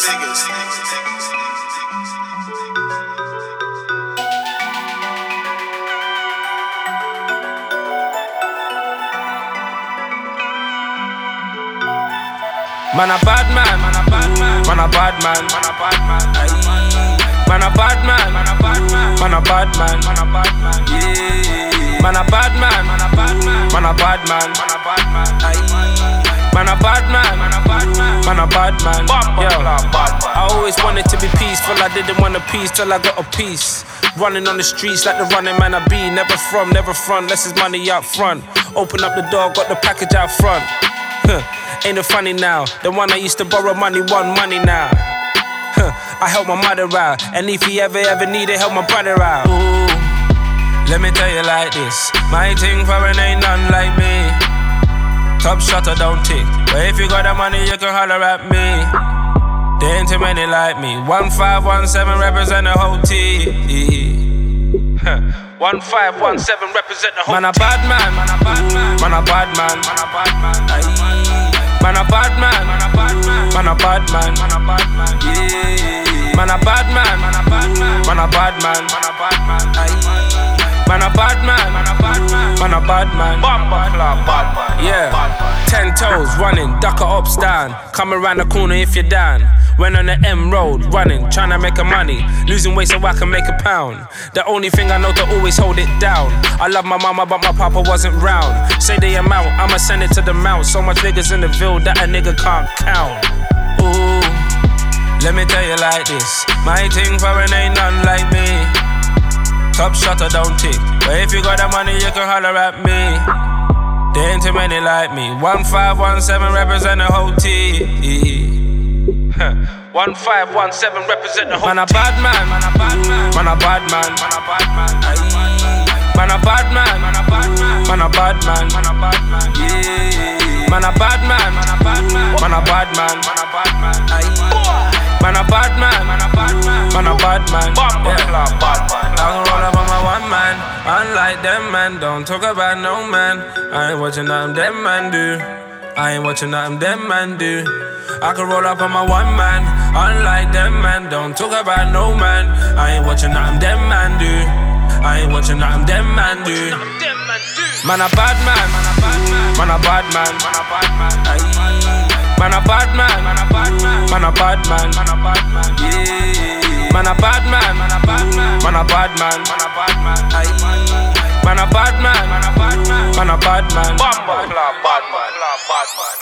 Man a bad man, man a bad man, man a bad man, man a bad man, man a bad man, man a bad man, man a bad man, man a bad man, yeah. Man a bad man, man a bad man, man a bad man, man a bad man, man a bad man, man a bad man, man a bad man. Yo, I always wanted to be peaceful. I didn't want a peace till I got a piece. Running on the streets like the running man I be. Never from, never front, less is money out front. Open up the door, got the package out front. Ain't it funny now? The one I used to borrow money, want money now. I help my mother out, and if he ever ever needed help my brother out. Ooh, let me tell you like this, my thing for foreign ain't none like Top shutter don't tick, but if you got the money, you can holler at me. There ain't too many like me. One five one seven represent the whole team. One five one seven represent the whole. Man a bad man, man a bad man, man a bad man, man a bad man. Man a bad man, man a bad man, man a bad man, man a bad man. Man a bad man, man a bad man, man a bad man, man a bad man. Man a bad man, a bad man, bad man, bad man, yeah. Ten toes running, ducker up, stand. Come around the corner if you're down. Went on the M road, running, trying to make a money. Losing weight so I can make a pound. The only thing I know to always hold it down. I love my mama, but my papa wasn't round. Say the amount, I'ma send it to the mount. So much niggas in the Ville that a nigga can't count. Ooh, let me tell you like this. My thing foreign ain't none like me. Top shutter don't tick. But if you got the money, you can holler at me. There ain't too many like me. 1517 represent the whole team. One five one seven represent the whole. Man a bad man, man a bad man, man a bad man, man a bad man. Man a bad man, man a bad man, man a bad man, man a bad man. Yeah. Man a bad man, man a bad man, man a bad man, man a bad man. Man a bad man, man a bad man, unlike them man. Don't talk about no man. I ain't watching nothing them man do. I ain't watching nothing them man do. I can roll up on my one man, unlike them man. Don't talk about no man. I ain't watching nothing them man do. I ain't watching nothing them man do. Man a bad man, man a bad man, man a bad man, man a bad man. Man a bad man, man a bad man, man a bad man, man a bad man. Yeah. Man a bad man, man a bad man, man a bad man, bad man. Bad man, bad man, bad man.